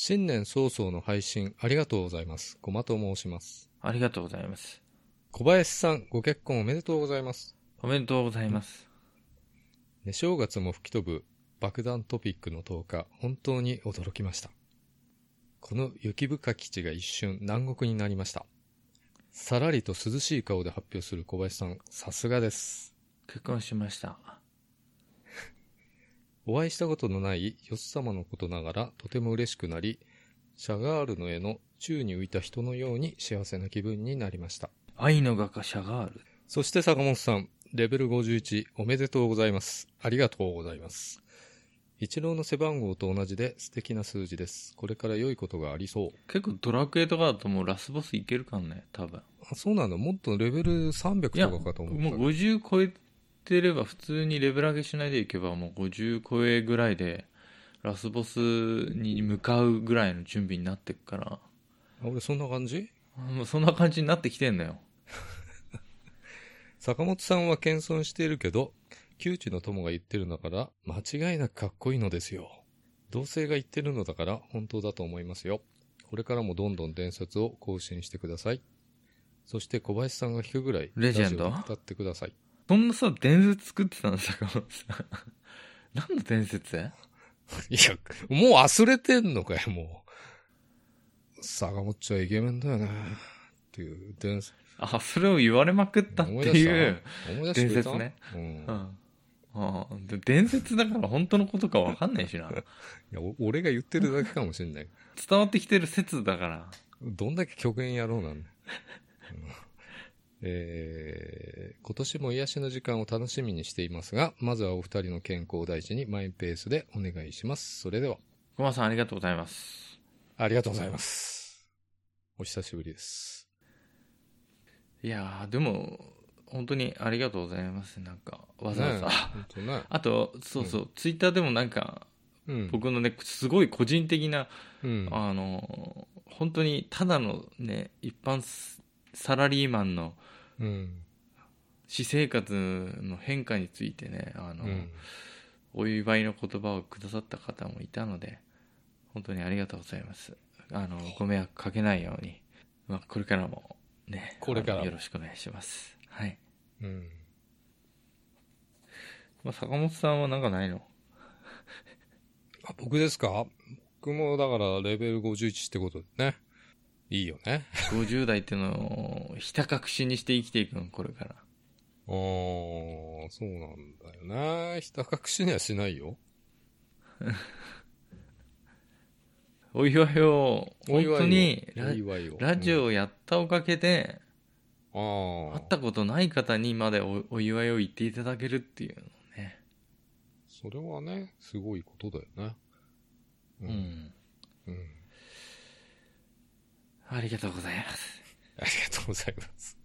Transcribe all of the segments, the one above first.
新年早々の配信ありがとうございます。ごまと申します。ありがとうございます。小林さん、ご結婚おめでとうございます。おめでとうございます。ね、正月も吹き飛ぶ爆弾トピックの10日、本当に驚きました。この雪深基地が一瞬南国になりました。さらりと涼しい顔で発表する小林さん、さすがです。結婚しました。お会いしたことのないよっ様のことながらとても嬉しくなり、シャガールの絵の宙に浮いた人のように幸せな気分になりました。愛の画家シャガール。そして坂本さん、レベル51おめでとうございます。ありがとうございます。一郎の背番号と同じで素敵な数字です。これから良いことがありそう。結構ドラクエとかだともうラスボスいけるかんね、多分。あ、そうなの？もっとレベル300いや、とかかと思ったもう50超えてれば普通にレベル上げしないでいけばもう50超えぐらいでラスボスに向かうぐらいの準備になってくから、あ俺そんな感じ？もうそんな感じになってきてんのよ。坂本さんは謙遜しているけど、窮地の友が言ってるんだから、間違いなくかっこいいのですよ。同性が言ってるのだから本当だと思いますよ。これからもどんどん伝説を更新してください。そして小林さんが弾くぐらい、レジェンド？歌ってください。そんなさ、伝説作ってたの坂本さん。何の伝説？いや、もう忘れてんのかよ、もう。坂本ちゃんイケメンだよね。っていう伝説。あ、それを言われまくったって思いう。伝説ね。うん。うん。あ伝説だから本当のことかわかんないしな。いや、お俺が言ってるだけかもしれない。伝わってきてる説だから。どんだけ極限野郎なんだ。うんえー今年も癒しの時間を楽しみにしていますが、まずはお二人の健康を大事にマイペースでお願いします。それでは、ごまさんありがとうございます。ありがとうございます。お久しぶりです。いやー、でも、本当にありがとうございます。なんか、わざわざ。ねね。あと、そうそう、ツイッターでもなんか、うん。僕のね、すごい個人的な、うん。あの、本当にただのね、一般ササラリーマンのうん。私生活の変化についてね、あの、うん。お祝いの言葉をくださった方もいたので、本当にありがとうございます。あの、ご迷惑かけないように、まあ、これからもね、これからよろしくお願いします。はい。うん。まあ、坂本さんはなんかないの？あ僕ですか？僕もだからレベル51ってことでね。いいよね。?50 代っていうのをひた隠しにして生きていくの、これから。あー、そうなんだよね。ひた隠しにはしないよ。お祝いを、本当におラ、祝いを。ラジうんオをやったおかげで、会ったことない方にまでおお祝いを言っていただけるっていうのね。それはね、すごいことだよね。うう。ん。うん。ありがとうございます。ありがとうございます。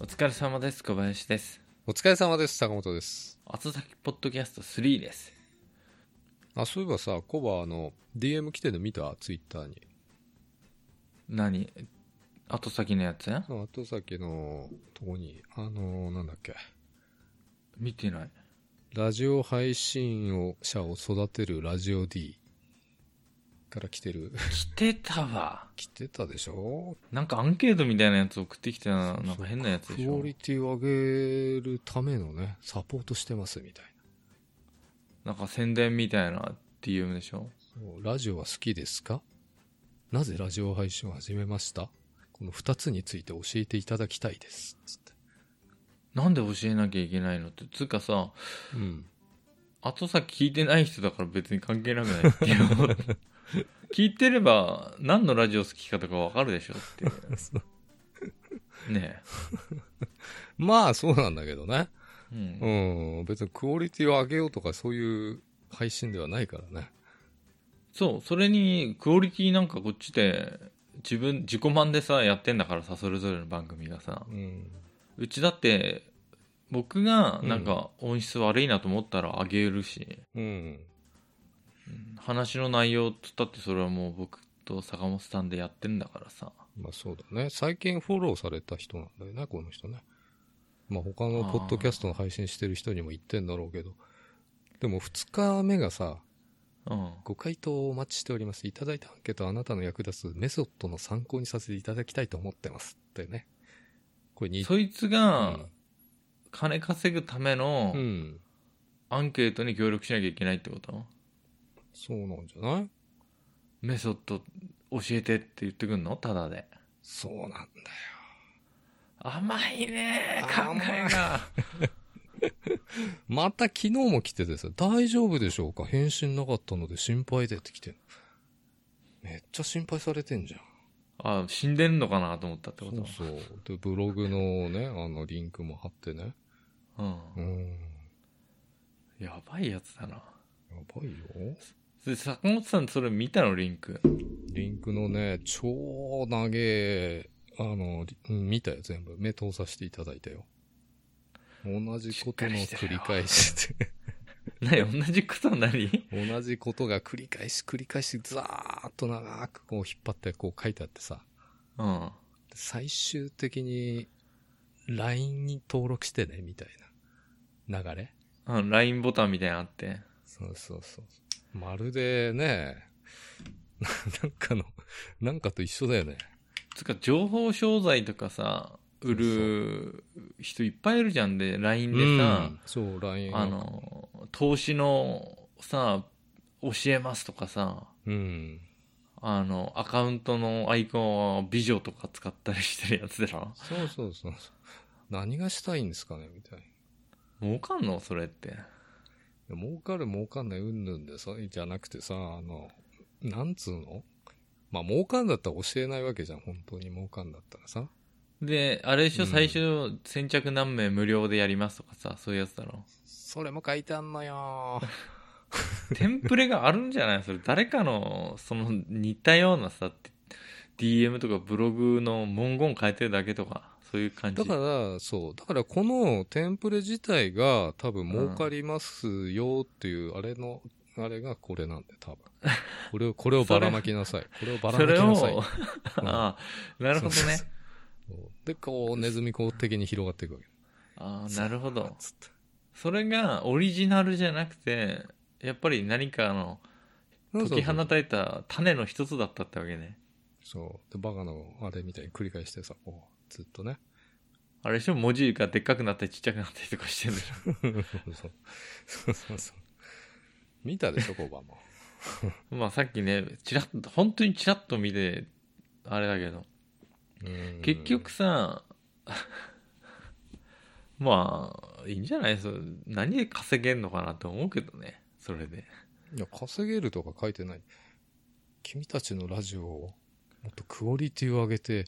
お疲れ様です。小林です。お疲れ様です。坂本です。後先ポッドキャスト3です。あ、そういえばさ、コバあの、DM 来てるの見た？ツイッターに。何？後先のやつ？その後先のとこに、あのーなんだっけ。見てない。ラジオ配信を者を育てるラジオ D から来てる。来てたわ。来てたでしょ？なんかアンケートみたいなやつ送ってきたな、なんか変なやつでしょクオ。リティを上げるためのね、サポートしてますみたいなんか宣伝みたいな DM でしょ？な。そうラジオは好きですか？なぜラジオ配信を始めました？この二つについて教えていただきたいです。つって。なんで教えなきゃいけないのって？つうかさ、うん。後先聞いてない人だから別に関係なくないっていう。聞いてれば何のラジオ好きかとかわかるでしょって いう。ね まあ、そうなんだけどね。え。うんうん。別にクオリティを上げようとかそういう配信ではないからね。そう、それにクオリティなんかこっちで自分、自己満でさ、やってんだからさ、それぞれの番組がさ。うん。うちだって、僕がなんか音質悪いなと思ったら上げるし、うん。うん話の内容つったってそれはもう僕と坂本さんでやってんだからさ。まあそうだね。最近フォローされた人なんだよね、この人ね。まあ他のポッドキャストの配信してる人にも言ってんだろうけど。でも2日目がさ、うん。ご回答をお待ちしております。いただいたアンケートはあなたの役立つメソッドの参考にさせていただきたいと思ってます。ってね。これに、そいつが、金稼ぐためのうん。うん。アンケートに協力しなきゃいけないってこと？そうなんじゃない？メソッド教えてって言ってくんの？ただで。そうなんだよ。甘いね考えが。また昨日も来ててさ、大丈夫でしょうか？返信なかったので心配でって来てんのめっちゃ心配されてんじゃん。あ、死んでんのかなと思ったってこと？そうそう。で、ブログのね、あの、リンクも貼ってね。うん。うん。やばいやつだな。やばいよ。で、坂本さんそれ見たのリンク？リンクのね、超長え、あの、見たよ、全部。目通させていただいたよ。同じことの繰り返しで。何同じことは何同じことが繰り返し繰り返し、ザーッと長くこう引っ張ってこう書いてあってさ。うん。最終的に、LINE に登録してね、みたいな流れ？うん、LINE ボタンみたいなのあって。そうそうそう。まるでね、なんかの、なんかと一緒だよね。つうか、情報商材とかさ、売る人いっぱいいるじゃんで、LINE でさ、うんあ、の、投資のさ、教えますとかさ、うん。あの、アカウントのアイコンは美女とか使ったりしてるやつだろ？そうそうそうそう。何がしたいんですかね、みたいな。儲かんの？それって。儲かる儲かんないうんぬんでさ、じゃなくてさ、あの、なんつうの？まあ儲かんだったら教えないわけじゃん、本当に儲かんだったらさ。で、あれでしょ、うん最初、先着何名無料でやりますとかさ、そういうやつだろ。それも書いてあんのよ テンプレがあるんじゃない？それ、誰かの、その、似たようなさ、DM とかブログの文言変えてるだけとか、そういう感じ。だから、そう。だからこのテンプレ自体が多分儲かりますよっていう、あれの、あれがこれなんで、多分。これを、これをばらまきなさい。これをばらまきなさい。ああ、なるほどね。そうで、こう、ネズミ講的に広がっていくわけ。ああ、なるほど。それがオリジナルじゃなくて、やっぱり何かの解き放たれた種の一つだったってわけね。そう。で、バカのあれみたいに繰り返してさ、こう、ずっとね。あれでしょ？文字がでっかくなったりちっちゃくなったりとかしてるんでしょそう そうそうそう。見たでしょ、コバも。まあさっきね、チラッと、本当にチラッと見て、あれだけど。うん結局さ、まあ、いいんじゃない？そう何で稼げんのかなって思うけどね。それで。いや、稼げるとか書いてない。君たちのラジオをもっとクオリティを上げて、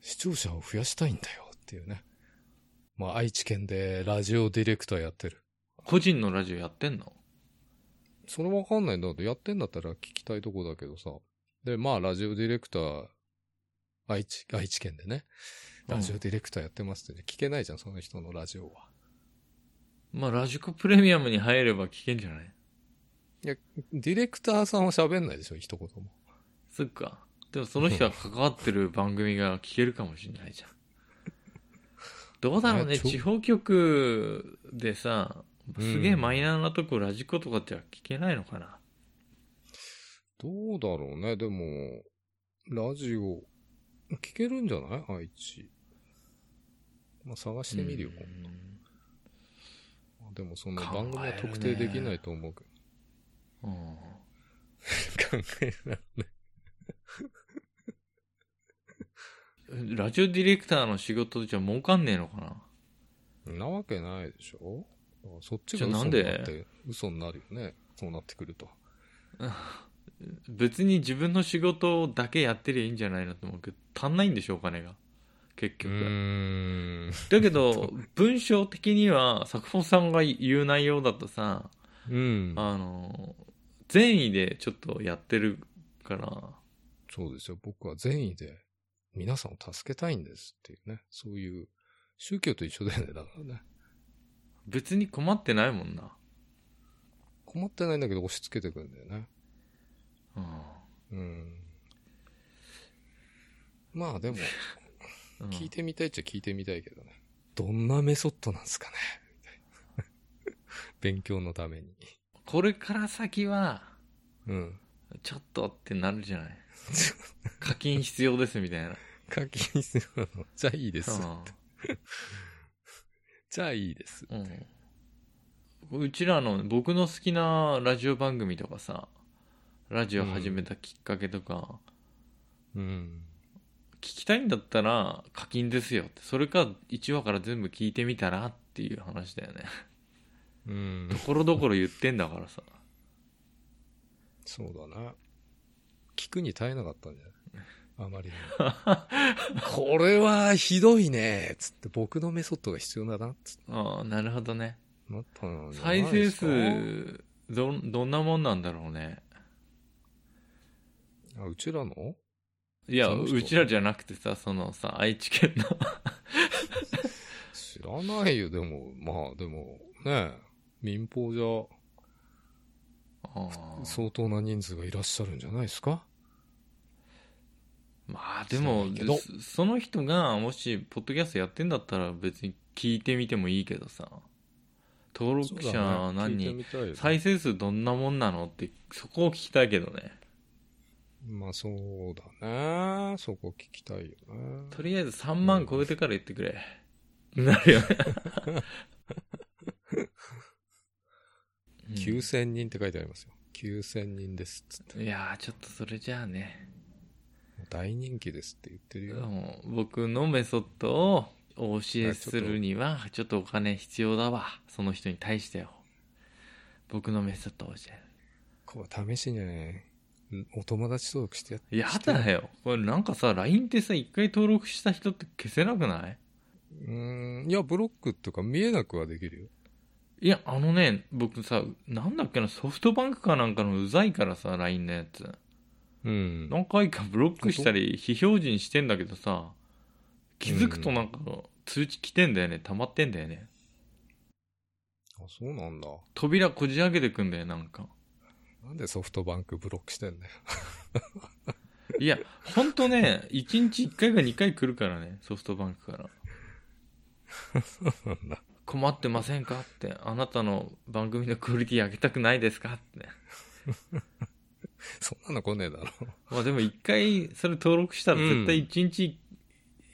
視聴者を増やしたいんだよっていうね。まあ、愛知県でラジオディレクターやってる。個人のラジオやってんの？それわかんないんだけど、やってんだったら聞きたいとこだけどさ。で、まあ、ラジオディレクター、愛知、愛知県でね。ラジオディレクターやってますってね。聞けないじゃん、その人のラジオは。まあ、ラジコプレミアムに入れば聞けんじゃない？いや、ディレクターさんは喋んないでしょ、一言も。そっか。でもその人が関わってる番組が聞けるかもしれないじゃん。どうだろうね、地方局でさ、すげえマイナーなとこラジコとかっては聞けないのかな、どうだろうね、でも、ラジオ、聞けるんじゃない？愛知。まあ、探してみるよ、今度。でもその番組は特定できないと思うけうん。ど。考えらんラジオディレクターの仕事じゃ儲かんねえのかな？なわけないでしょそっちが嘘あなんでになって、嘘になるよね。そうなってくると。別に自分の仕事だけやってりゃいいんじゃないのと思うけど、足んないんでしょ、お金が。結う局。だけど、文章的には、坂本さんが言う内容だとさ、うん。あの、善意でちょっとやってるから、そうですよ。僕は善意で皆さんを助けたいんですっていうね。そういう、宗教と一緒だよね、だからね。別に困ってないもんな。困ってないんだけど押し付けてくんだよね。うんうん。まあでも、うん聞いてみたいっちゃ聞いてみたいけどね。どんなメソッドなんですかね勉強のために。これから先は、うん。ちょっとってなるじゃない。課金必要ですみたいな。課金するの。じゃあいいです。うじゃあいいです。んうん。うちらの、僕の好きなラジオ番組とかさ、ラジオ始めたきっかけとか、うん。聞きたいんだったら課金ですよって。それか1話から全部聞いてみたらっていう話だよね。うんと。ころどころ言ってんだからさ。そうだな。聞くに耐えなかったんじゃない？あまりに。これはひどいね。つって僕のメソッドが必要だな。つってああ、なるほどね。なったんじゃない再生数、どん、どんなもんなんだろうね。あ、うちらの？いや、うちらじゃなくてさ、そのさ、愛知県の。知らないよ。でも、まあでも、ね民放じあゃあ相当な人数がいらっしゃるんじゃないですか？まあでもそその人がもしポッドキャストやってんだったら別に聞いてみてもいいけどさ登録者何人、聞いてみたいよね再生数どんなもんなのってそこを聞きたいけどねまあそうだね。そこ聞きたいよね。とりあえず3万超えてから言ってくれ、なるよね、うん9000人って書いてありますよ。9000人です。つって。いやーちょっとそれじゃあね大人気ですって言ってるよ。僕のメソッドをお教えするにはちょっとお金必要だわその人に対してよ僕のメソッドを教えるこれ試しにね、お友達登録してやって。やだよ。これなんかさ、LINE ってさ、一回登録した人って消せなくない？うーん。いや、ブロックっていうか見えなくはできるよ。いや、あのね、僕さ、なんだっけな、ソフトバンクかなんかのうざいからさ、LINE のやつ。うん。何回かブロックしたり、非表示にしてんだけどさ、気づくとなんか通知来てんだよね、溜まってんだよね。あ、そうなんだ。扉こじ開けてくんだよ、なんか。なんでソフトバンクブロックしてんだよ。いや、ほんとね、1日1回か2回来るからね、ソフトバンクから。なんだ。困ってませんかって、あなたの番組のクオリティ上げたくないですかって。そんなの来ねえだろ。まあでも一回それ登録したら絶対一日、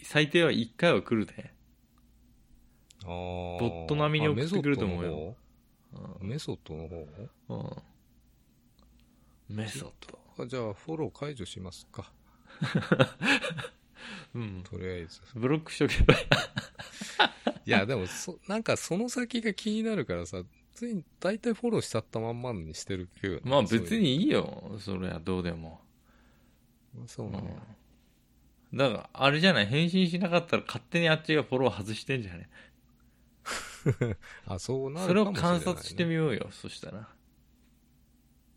最低は一回は来るで。あーボット並みに送ってくると思うよあメソッドの方？メソッドの方？うん。メソッド。あじゃあ、フォロー解除しますか。うん。とりあえず。ブロックしとけばいい。いや、でも、そ、なんかその先が気になるからさ、ついに大体フォローしちゃったまんまにしてるけど。まあ別。にいいよ。それはどうでも。そうなの、うん。だから、あれじゃない？返信しなかったら勝手にあっちがフォロー外してんじゃね？あ、そうなるそれをかもしれない、ね。観察してみようよ。そしたら。あ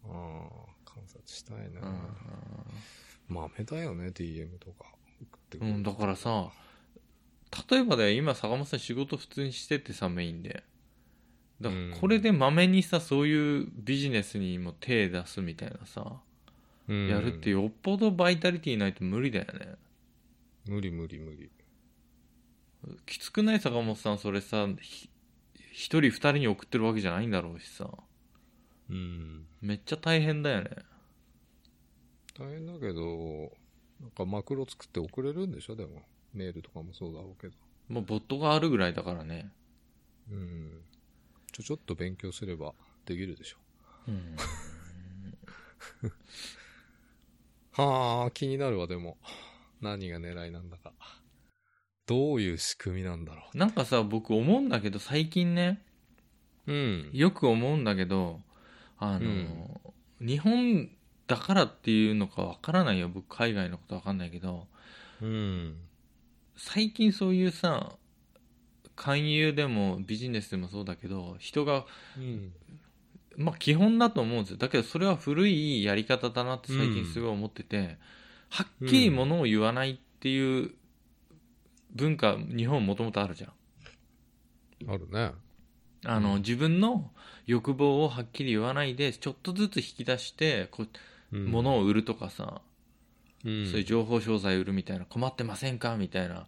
あ、観察したいな。うん。豆だよね、DM とか。送ってくるうん、だからさ、例えばだよ、今坂本さん仕事普通にしててさ、メインで。だからこれでまめにさ、そういうビジネスにも手出すみたいなさ、うんやるってよっぽどバイタリティないと無理だよね。無理無理無理。きつくない坂本さん、それさ、ひ一人二人に送ってるわけじゃないんだろうしさ、うん。めっちゃ大変だよね。大変だけど、なんかマクロ作って送れるんでしょ？でも。メールとかもそうだろうけど。もうボットがあるぐらいだからね。うん。ちょ、ちょっと勉強すればできるでしょ。うん。はあ、気になるわ、でも。何が狙いなんだか。どういう仕組みなんだろなんかさ、僕思うんだけど、最近ね、う。うん。よく思うんだけど、あの、日本だからっていうのかわからないよ。僕、海外のことわかんないけど、うん。最近そういうさ、勧誘でもビジネスでもそうだけど、人が、うん。まあ基本だと思うんですよ。だけどそれは古いやり方だなって最近すごい思ってて、はっきりものを言わないっていう文化、日本もともとあるじゃん。あるね。あの、うん自分の欲望をはっきり言わないでちょっとずつ引き出してこううん物を売るとかさ、うんそういう情報商材売るみたいな困ってませんか？みたいな、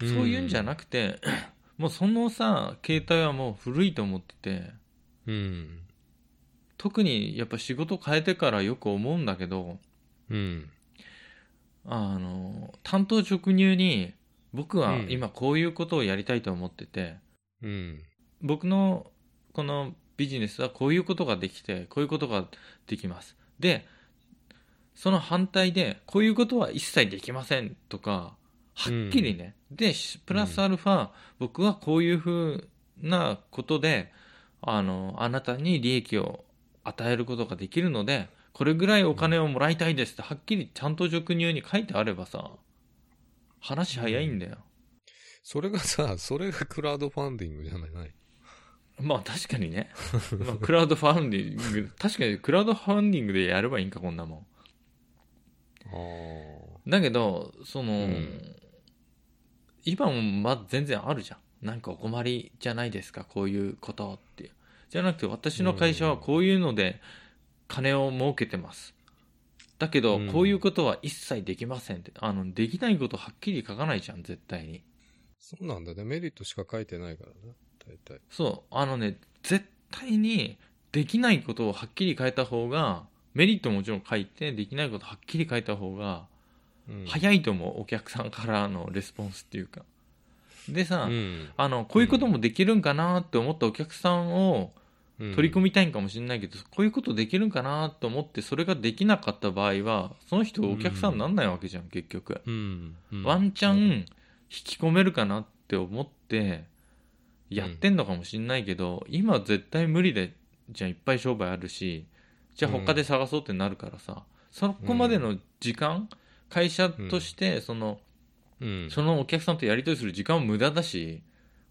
そういうんじゃなくてもうそのさ携帯はもう古いと思っててうん。特にやっぱ仕事変えてからよく思うんだけどうん。あの担当直入に僕はうん今こういうことをやりたいと思ってて、うん。僕のこのビジネスはこういうことができてこういうことができますでその反対でこういうことは一切できませんとかはっきりね、でしプラスアルファ、僕はこういうふうなことであのあなたに利益を与えることができるのでこれぐらいお金をもらいたいですってはっきりちゃんと直入に書いてあればさ話早いんだよ、それがさ、それがクラウドファンディングじゃない？まあ確かにね。まあクラウドファンディング、確かにクラウドファンディングでやればいいんか、こんなもん。あだけど、その、うん今もまだ全然あるじゃん。なんかお困りじゃないですか、こういうことって。じゃなくて、私の会社はこういうので金を儲けてます。だけど、うんこういうことは一切できませんって。あの、できないことはっきり書かないじゃん、絶対に。そうなんだね。メリットしか書いてないからね。大体。そう、あのね、絶対にできないことをはっきり書いた方が、メリットもちろん書いて、できないことはっきり書いた方が、うん早いと思う、お客さんからのレスポンスっていうか。でさ、うん。あの、こういうこともできるんかなって思ったお客さんを取り組みたいんかもしれないけど、こういうことできるんかなと思って、それができなかった場合は、その人お客さんになんないわけじゃん、結局。うん。うん。ワンチャン引き込めるかなって思ってやってんのかもしんないけど、今絶対無理でじゃあいっぱい商売あるしじゃあ他で探そうってなるからさ、そこまでの時間、会社としてその,、うん。そのお客さんとやり取りする時間も無駄だし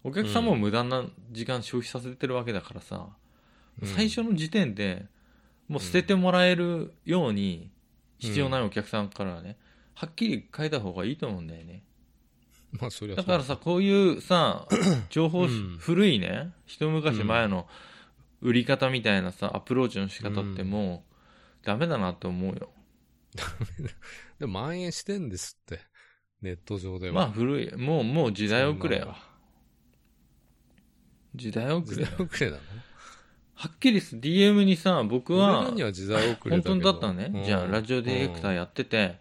お客さんも無駄な時間消費させてるわけだからさ、うん最初の時点でもう捨ててもらえるように必要ないお客さんからはね、はっきり書いた方がいいと思うんだよね。まあ、そりゃだからさ、こういうさ、情報、うん古いね、一昔前の売り方みたいなさ、アプローチの仕方ってもう、ダメだなって思うよ。でも蔓延してんですって。ネット上では。まあ古い。もう、もう時代遅れよ。時代遅時れよ。代遅れなの？はっきりす DM にさ、僕はには時代遅れだ本。当だったらね、うんじゃあラジオディレクターやってて、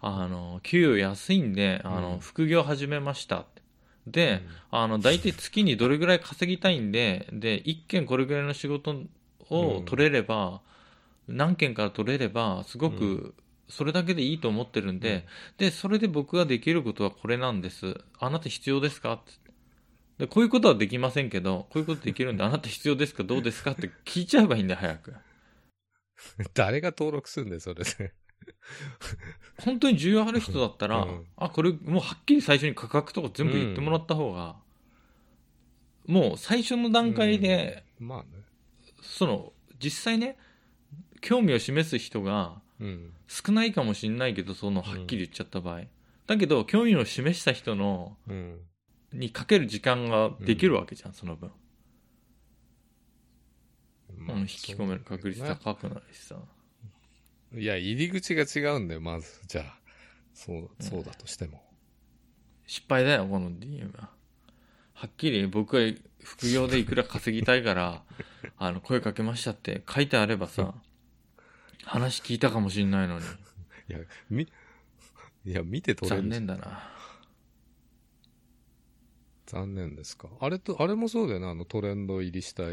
あの、給与安いんで、あの、うん副業始めましたって。で、あの、大体月にどれぐらい稼ぎたいんで、で、一件これぐらいの仕事を取れれば、何件から取れれば、すごうく、それだけでいいと思ってるんで、で、それで僕ができることはこれなんです。あなた必要ですか？って。で、こういうことはできませんけど、こういうことできるんで、あなた必要ですか？どうですか？って 聞いちゃえばいいんだよ、早く。誰が登録するんだよ、それで。本当に需要ある人だったら、うんあ、これもうはっきり最初に価格とか全部言ってもらった方が、もう最初の段階で、まあね。その、実際ね、興味を示す人がうん。少ないかもしれないけど、その、はっきり言っちゃった場合。だけど、興味を示した人の、うん。にかける時間ができるわけじゃん、その分。まうん引き込める確率高くなるしさ。いや、入り口が違うんだよ、まず。じゃあ。そう、そうだとしても。失敗だよ、この DM は。はっきり僕は副業でいくら稼ぎたいから、あの、声かけましたって書いてあればさ、話聞いたかもしんないのに、いや、み、いや、見て取れる残念だな。残念ですか？あれと、あれもそうだよな、あのトレンド入りした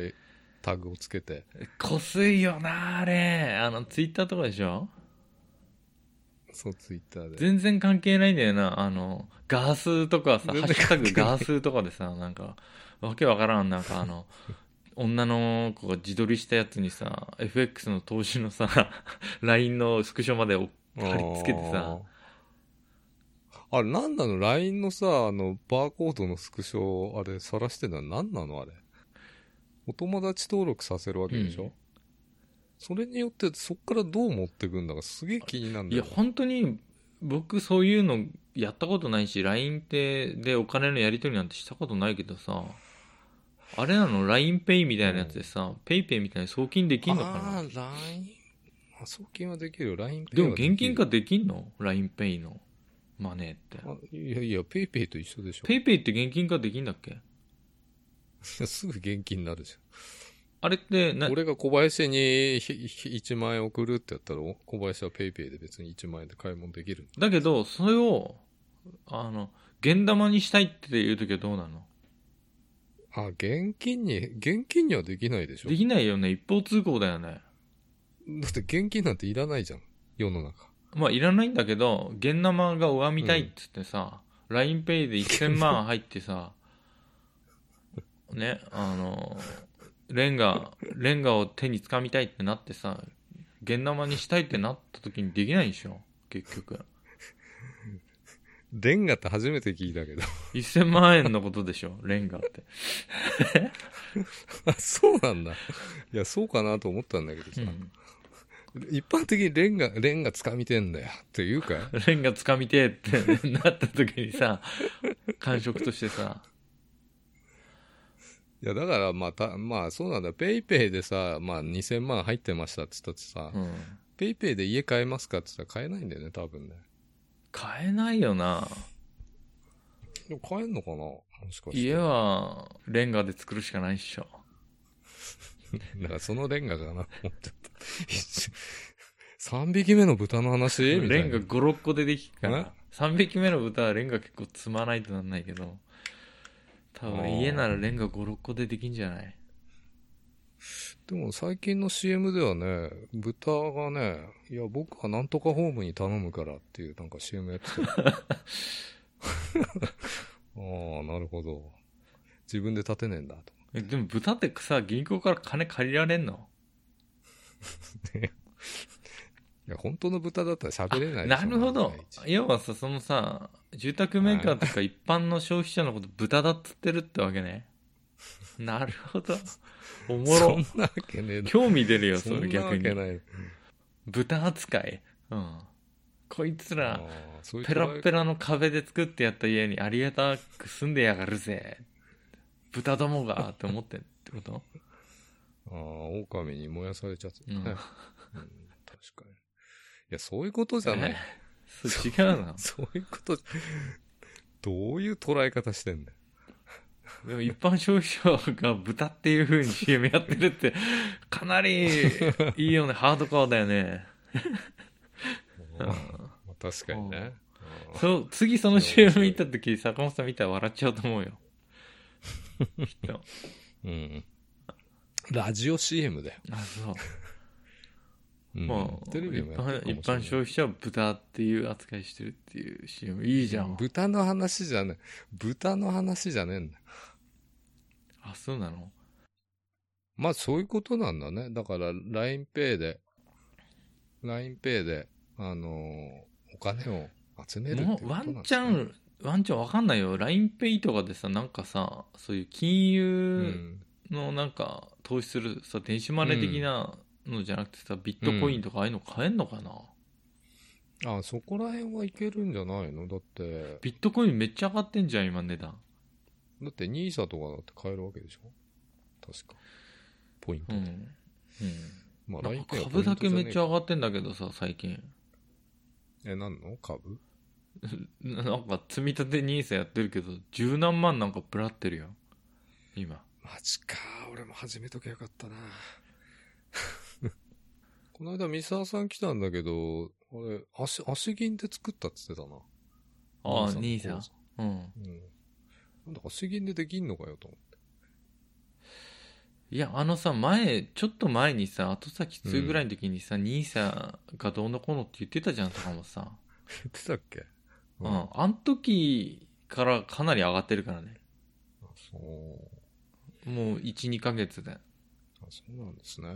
タグをつけて。こすいよな、あれ。あの、ツイッターとかでしょ？そう、ツイッターで。全然関係ないんだよな。あの、ガースとかさ、ハッシュタグガースとかでさ、なんか、わけわからん、なんかあの、女の子が自撮りしたやつにさ、FX の投資のさ、LINE のスクショまでお貼り付けてさ、あれ、なんなの ?LINE のさ、あの、バーコードのスクショ、あれ、晒してるの？は何なのあれ？お友達登録させるわけでしょ、うん。それによって、そっからどう持ってくんだか？すげえ気になるんだよいや、。本当に、僕そういうのやったことないし、LINE ってでお金のやり取りなんてしたことないけどさ、あれなの ?LINEPay みたいなやつでさ、PayPay みたいに送金できんのかあなあ、LINE、あ送金はできるよ。LINE でも現金化できんの ?LINEPay のマネーって。あいやいや、PayPay と一緒でしょ。PayPay って現金化できんだっけ？すぐ現金になるじあれって俺が小林にひひ1万円送るってやったら、小林は PayPay で別に1万円で買い物できる。だけど、それを、あの、現玉にしたいっていう時はどうなの？あ、現金に、現金にはできないでしょ？できないよね。一方通行だよね。だって現金なんていらないじゃん。世の中。まあ、いらないんだけど、現生が拝みたいっつってさ、LINEPay で1000万入ってさ、ね、あの、レンガ、レンガを手に掴みたいってなってさ、現生にしたいってなった時にできないでしょ結局。レンガって初めて聞いたけど。1000万円のことでしょ レンガって。あ、そうなんだ。いや、そうかなと思ったんだけどさ。うん。一般的にレンガ、レンガ掴みてんだよ。っていうかい レンガ掴みてえってなった時にさ、感触としてさ、いや、だから、まあ、た、まあ、そうなんだ。 PayPayでさ、まあ、2000万入ってましたって言ったってさ、うん。 PayPayで家買えますかって言ったら買えないんだよね、多分ね。買えないよな。でも買えんのかな？もしかして。家はレンガで作るしかないっしょ。だからそのレンガかな思っちゃった。3匹目の豚の話？みたいな。レンガ5、6個でできっかえ？ら。3匹目の豚はレンガ結構積まないとなんないけど、多あ分ー家ならレンガ5、6個でできんじゃない？でも最近の CM ではね、豚がね、いや、僕はなんとかホームに頼むからっていうなんか CM やってたよ ああ、なるほど。自分で立てねえんだと。えでも豚ってさ、銀行から金借りられんの？いや、本当の豚だったら喋れないなるほど。要はさ、そのさ、住宅メーカーとか一般の消費者のこと豚だっつってるってわけね。なるほど。おもろそん。なわけねえだ興味出るよ、そそんなわれ逆に。けない。豚扱い。うん。こいつあら、ペラッペラ。ラの壁で作ってやった家にありがたく住んでやがるぜ。豚どもがって思ってんってこと？ああ、狼に燃やされちゃってね。うんうん確かに。いや、そういうことじゃない。違うな。そういうこと、どういう捉え方してんだよ。でも一般消費者が豚っていう風に CM やってるって、かなりいいよね。ハードコアだよね。まあ確かにね。うんそう、次その CM 見た時、坂本さん見たら笑っちゃうと思うよ。きっと。うん。ラジオ CM だよ。あ、そう。うんまあ、テレビも一般一般消費者は豚っていう扱いしてるっていう CM。いいじゃん。豚の話じゃね豚の話じゃねえんだそうなの？まあそういうことなんだね。だから LINEPay で、LINEPay で、あのーお金を集めるっワンチャン、ワンチャンわかんないよ。LINEPay とかでさ、なんかさ、そういう金う融ん。のなんか投資するさ、電子マネー的なのじゃなくてさ、ビットコインとかああいうの買えんのかな、あ、そこら辺はいけるんじゃないの？だって、ビットコインめっちゃ上がってんじゃん、今値段。だって NISA とかだって買えるわけでしょ？確か。ポイントで。うん。うん。まあなんか LINEPay は株だけめっちゃゃ。上がってんだけどさ、最近。え、なんの？株？なんか積み立て NISA やってるけど、十何万なんかブラってるよ。今。マジか。俺も始めときゃよかったな。この間、三沢さん来たんだけど、あれ、足、足銀で作ったって言ってたな。ああ、NISA 口座。うん。うん。なんだ、足銀でできんのかよと思って。いや、あのさ、前、ちょっと前にさ、後先2ぐらいの時にさ、NISA がどうのこうのって言ってたじゃん、坂本さん。言ってたっけ？うん。あの時からかなり上がってるからね。あそう。もう1、2ヶ月で。あそうなんですね。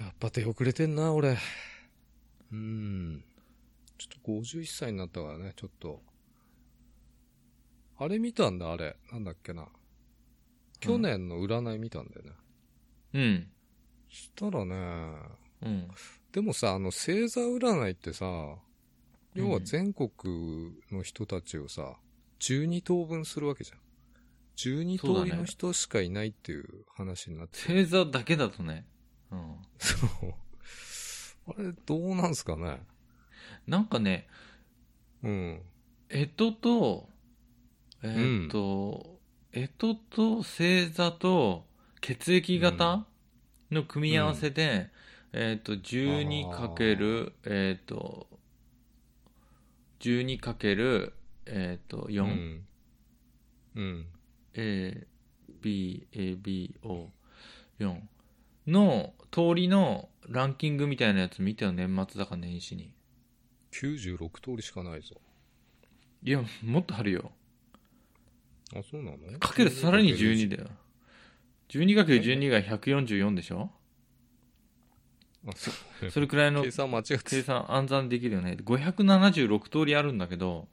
やっぱ手遅れてんな、俺。うん。ちょっと51歳になったからね、ちょっと。あれ見たんだ、あれ。なんだっけな。去年の占い見たんだよね。うん。したらね、うん。でもさ、あの、星座占いってさ、要は全国の人たちをさ、12等分するわけじゃん。12そうだね通りの人しかいないっていう話になって星座だけだとね。うん。そう。あれ、どうなんすかねなんかね、うん。干支と、えーっと、干支と星座と血液型の組み合わせで、えーっと、12かける、えーっと、12かける、えーっと、4、うん。うん。A、B、A、B、O、4の通りのランキングみたいなやつ見てよ、年末だか年始に。96通りしかないぞ。いや、もっとあるよ。あ、そうなの？かけるさらに12だよ。12かける12が144でしょ？あ、そう。それくらいの計算間違って計算暗算できるよね。576通りあるんだけど、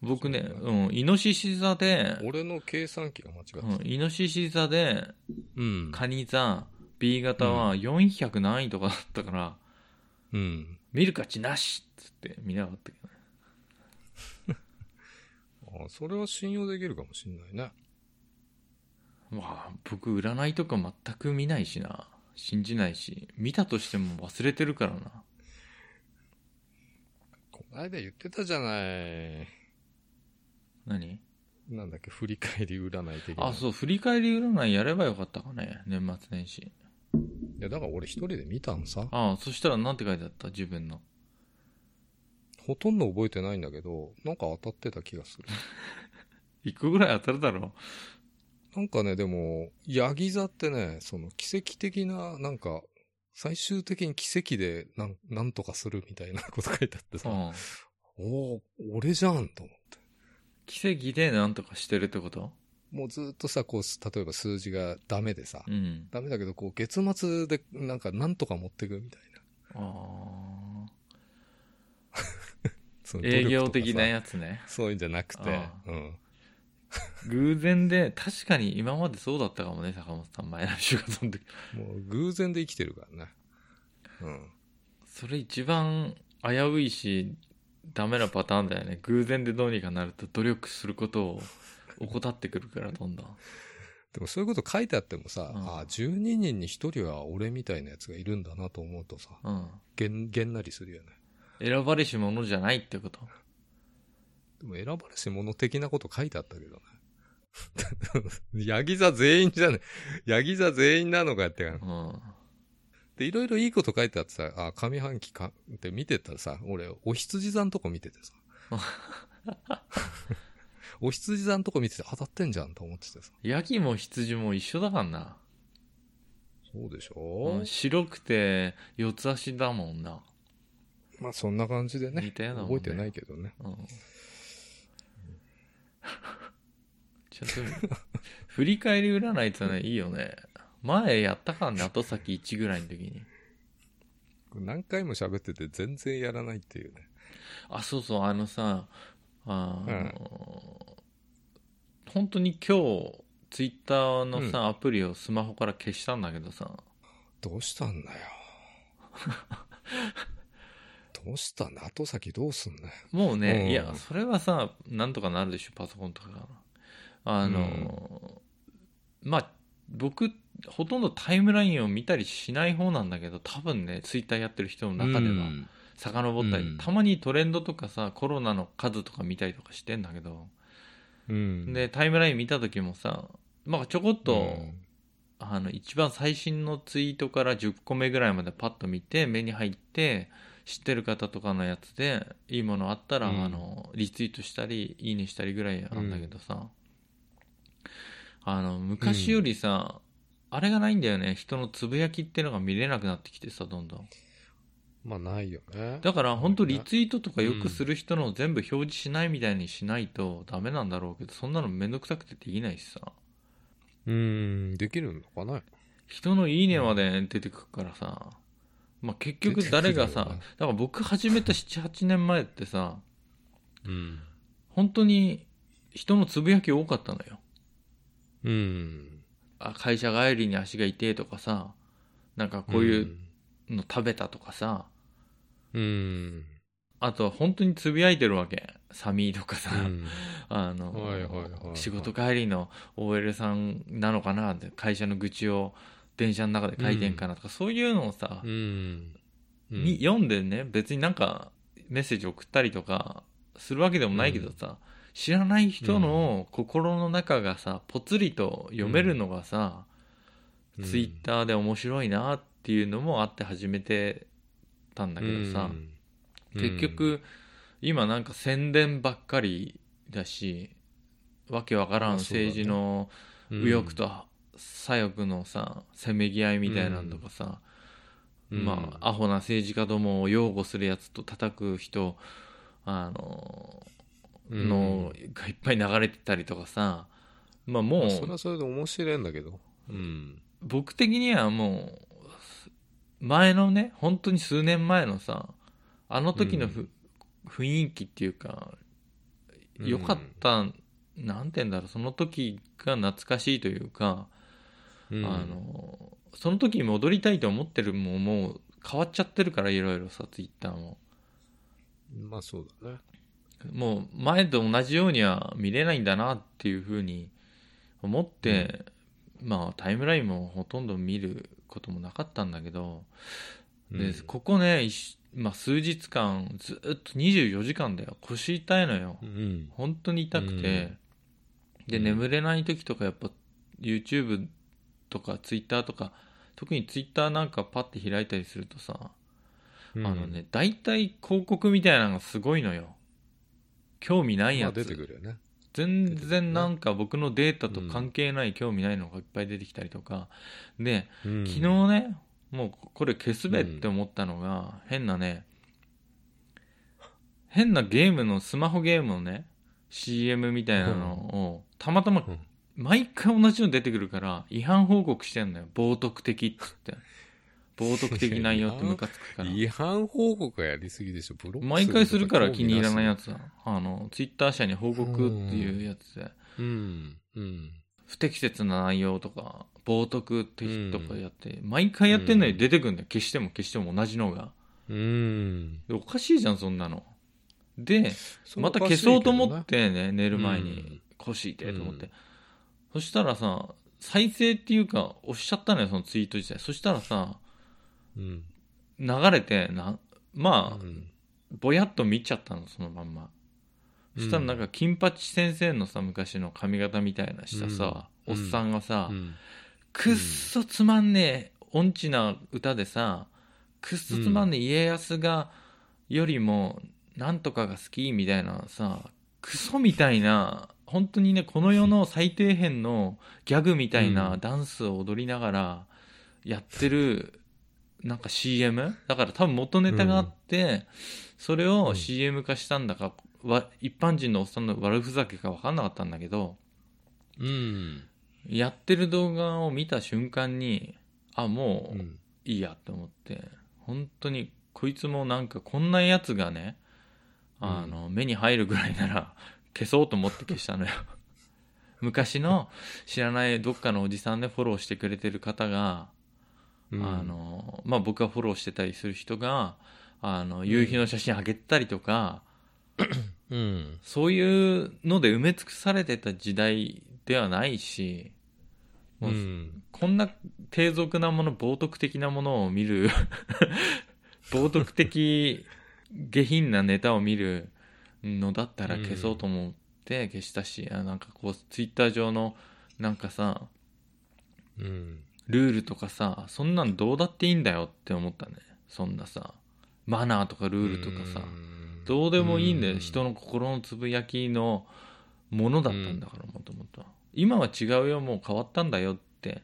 僕ね、そううん、イノシシ座で、俺の計算機が間違ってうん、イノシシ座で、うん。カニ座、B 型は400何位とかだったから、うん。見る価値なしっつって見なかったけどね。あ、それは信用できるかもしんないね。まあ、僕、占いとか全く見ないしな。信じないし。見たとしても忘れてるからな。この間言ってたじゃない。何？なんだっけ、振り返り占い的な。あ、そう、振り返り占いやればよかったかね。年末年始。いや、だから俺一人で見たんさ。ああ、そしたらなんて書いてあった？自分の。ほとんど覚えてないんだけど、なんか当たってた気がする。一個ぐらい当たるだろなんかね、でも、ヤギ座ってね、その奇跡的な、なんか、最終的に奇跡でなん、なんとかするみたいなこと書いてあってう。さ、うん。おお俺じゃんと思って。奇跡でなんとかしてるってこと？もうずっとさ、こう、例えば数字がダメでさ、うん。ダメだけど、こう、月末で、なんか、なんとか持ってくみたいな。あそのあ。営業的なやつね。そういうんじゃなくてあ、うん。偶然で、確かに今までそうだったかもね、坂本さん。前の仕事の時。もう偶然で生きてるからね。うん。それ一番危ういし、ダメなパターンだよね。偶然でどうにかなると努力することを怠ってくるから、どんどん。でもそういうこと書いてあってもさ、うんああ、12人に1人は俺みたいなやつがいるんだなと思うとさ、うん。げん、げんなりするよね。選ばれし者じゃないってこと。でも選ばれし者的なこと書いてあったけどね。ヤギ座全員じゃねヤギ座全員なのかってか。うん。で、いろいろいいこと書いてあってさ、あ、上半期かって見てたらさ、俺、お羊座のとこ見ててさ。お羊座のとこ見てて当たってんじゃんと思っててさ。ヤギも羊も一緒だからな。そうでしうょん、白くて四つ足だもんな。まあそんな感じでね。似たようなもんね覚えてないけどね。うん。ちょっと、振り返り占いってのはいいよね。前やったからね、後先1ぐらいの時に。何回も喋ってて全然やらないっていうね。あ、そうそう、あのさ、あの、本当に今日、ツイッターのさ、アプリをスマホから消したんだけどさ、どうしたんだよ。どうしたんだ後先どうすんだよ。もうね、うんいや、それはさ、なんとかなるでしょ、パソコンとかが。あの、まあ、僕、ほとんどタイムラインを見たりしない方なんだけど、多分ね、ツイッターやってる人の中では、うん遡ったり、うんたまにトレンドとかさ、コロナの数とか見たりとかしてんだけど、うん。で、タイムライン見た時もさ、まあ、ちょこっと、うんあの、一番最新のツイートから10個目ぐらいまでパッと見て、目に入って、知ってる方とかのやつで、いいものあったら、うんあの、リツイートしたり、いいねしたりぐらいなんだけどさ、あの、昔よりさ、あれがないんだよね。人のつぶやきっていうのが見れなくなってきてさ、どんどん。まあないよね。だから本当リツイートとかよくする人のを全部表示しないみたいにしないとダメなんだろうけど、そんなのめんどくさくてできないしさ。うん、できるのかな人のいいねまで出てくるからさ。まあ結局誰がさ、だから僕始めた7、8年前ってさ、うん。本当に人のつぶやき多かったのよ。うん。あ会社帰りに足が痛いとかさ、なんかこういうの食べたとかさ、うん。あと本当につぶやいてるわけサミーとかさ、うん あの、はいはいはいはい仕事帰りの OL さんなのかなって会社の愚痴を電車の中で書いてんかなとか、そういうのをさ、に読んでね別になんかメッセージ送ったりとかするわけでもないけどさ、知らない人の心の中がさぽつりと読めるのがさ、うん。ツイッターで面白いなっていうのもあって始めてたんだけどさ、うん。結局、今なんか宣伝ばっかりだしわけわからん政治のうん。右翼と左翼のさせめぎ合いみたいなんとかさ、うんまあアホな政治家どもを擁護するやつと叩く人あのうんのがいっぱい流れてたりとかさまあもまあそれうはそれで面白いんだけど。うん。僕的にはもう前のね本当に数年前のさあの時のふ、雰囲気っていうかうん良かった、なんて言うんだろうその時が懐かしいというか、うん。あのその時に戻りたいと思ってるもんもう変わっちゃってるからいろいろさツイッターも。まあそうだね。もう前と同じようには見れないんだなっていうふうに思って、まあタイムラインもほとんど見ることもなかったんだけど、でうん。ここね、一まあ、数日間ずっと24時間だよ。腰痛いのよ。うん。本当に痛くて、でうん。眠れない時とかやっぱ YouTube とか Twitter とか特に Twitter なんかパッて開いたりするとさ、うん。あのね大体広告みたいなのがすごいのよ。興味ないまあやつ、出てくるよね。全然なんか僕のデータと関係ない興味ないのがいっぱい出てきたりとか。で昨昨日ねもうこれ消すべって思ったのが、変なね変なゲームのスマホゲームのね CM みたいなのをたまたまうん毎回同じの出てくるから違反報告してんのよ。冒涜的っつって。冒涜的内容ってムカつくから。違反報告はやりすぎでしょ。ブロック毎回するから気に入らないやつ。つだあのツイッター社に報告っていうやつで。うん。うん。不適切な内容とか冒涜的とかやって、毎回やってんのに出てくんだよ。消しても消しても同じのが。うん。でおかしいじゃんそんなの。でまた消そうと思ってね寝る前うん。に腰痛いと思って、うんそしたらさ再生っていうか押しちゃったのよそのツイート自体。そしたらさうん。流れてなまあ、うん。ぼやっと見ちゃったのそのまんま。そしたらなんか金八先生のさ昔の髪型みたいなしたさ、うん。おっさんがさ、うん。くっそつまんねえ音痴な歌でさくっそつまんねえ家康がよりもなんとかが好きみたいなさクソみたいな本当にねこの世の最底辺のギャグみたいなうん。ダンスを踊りながらやってるなんか CM だから多分元ネタがあって、それをうん。CM 化したんだか、わ一般人のおっさんの悪ふざけか分かんなかったんだけどうん。やってる動画を見た瞬間にあもう。うん。いいやって思って本当にこいつもなんかこんなやつがねあの、目に入るぐらいなら消そうと思って消したのよ 昔の知らないどっかのおじさんでフォローしてくれてる方が、うんあ、のまあ僕がフォローしてたりする人があの夕日の写真あげたりとか、うん。そういうので埋め尽くされてた時代ではないしもううん。こんな低俗なもの冒涜的なものを見る冒涜的下品なネタを見るのだったら消そうと思って消したし、あなんかこうツイッター上のなんかさうん。ルールとかさそんなんどうだっていいんだよって思ったね。そんなさマナーとかルールとかさ、どうでもいいんだよ、人の。の心のつぶやきのものだったんだからもともと今は違うよもう変わったんだよって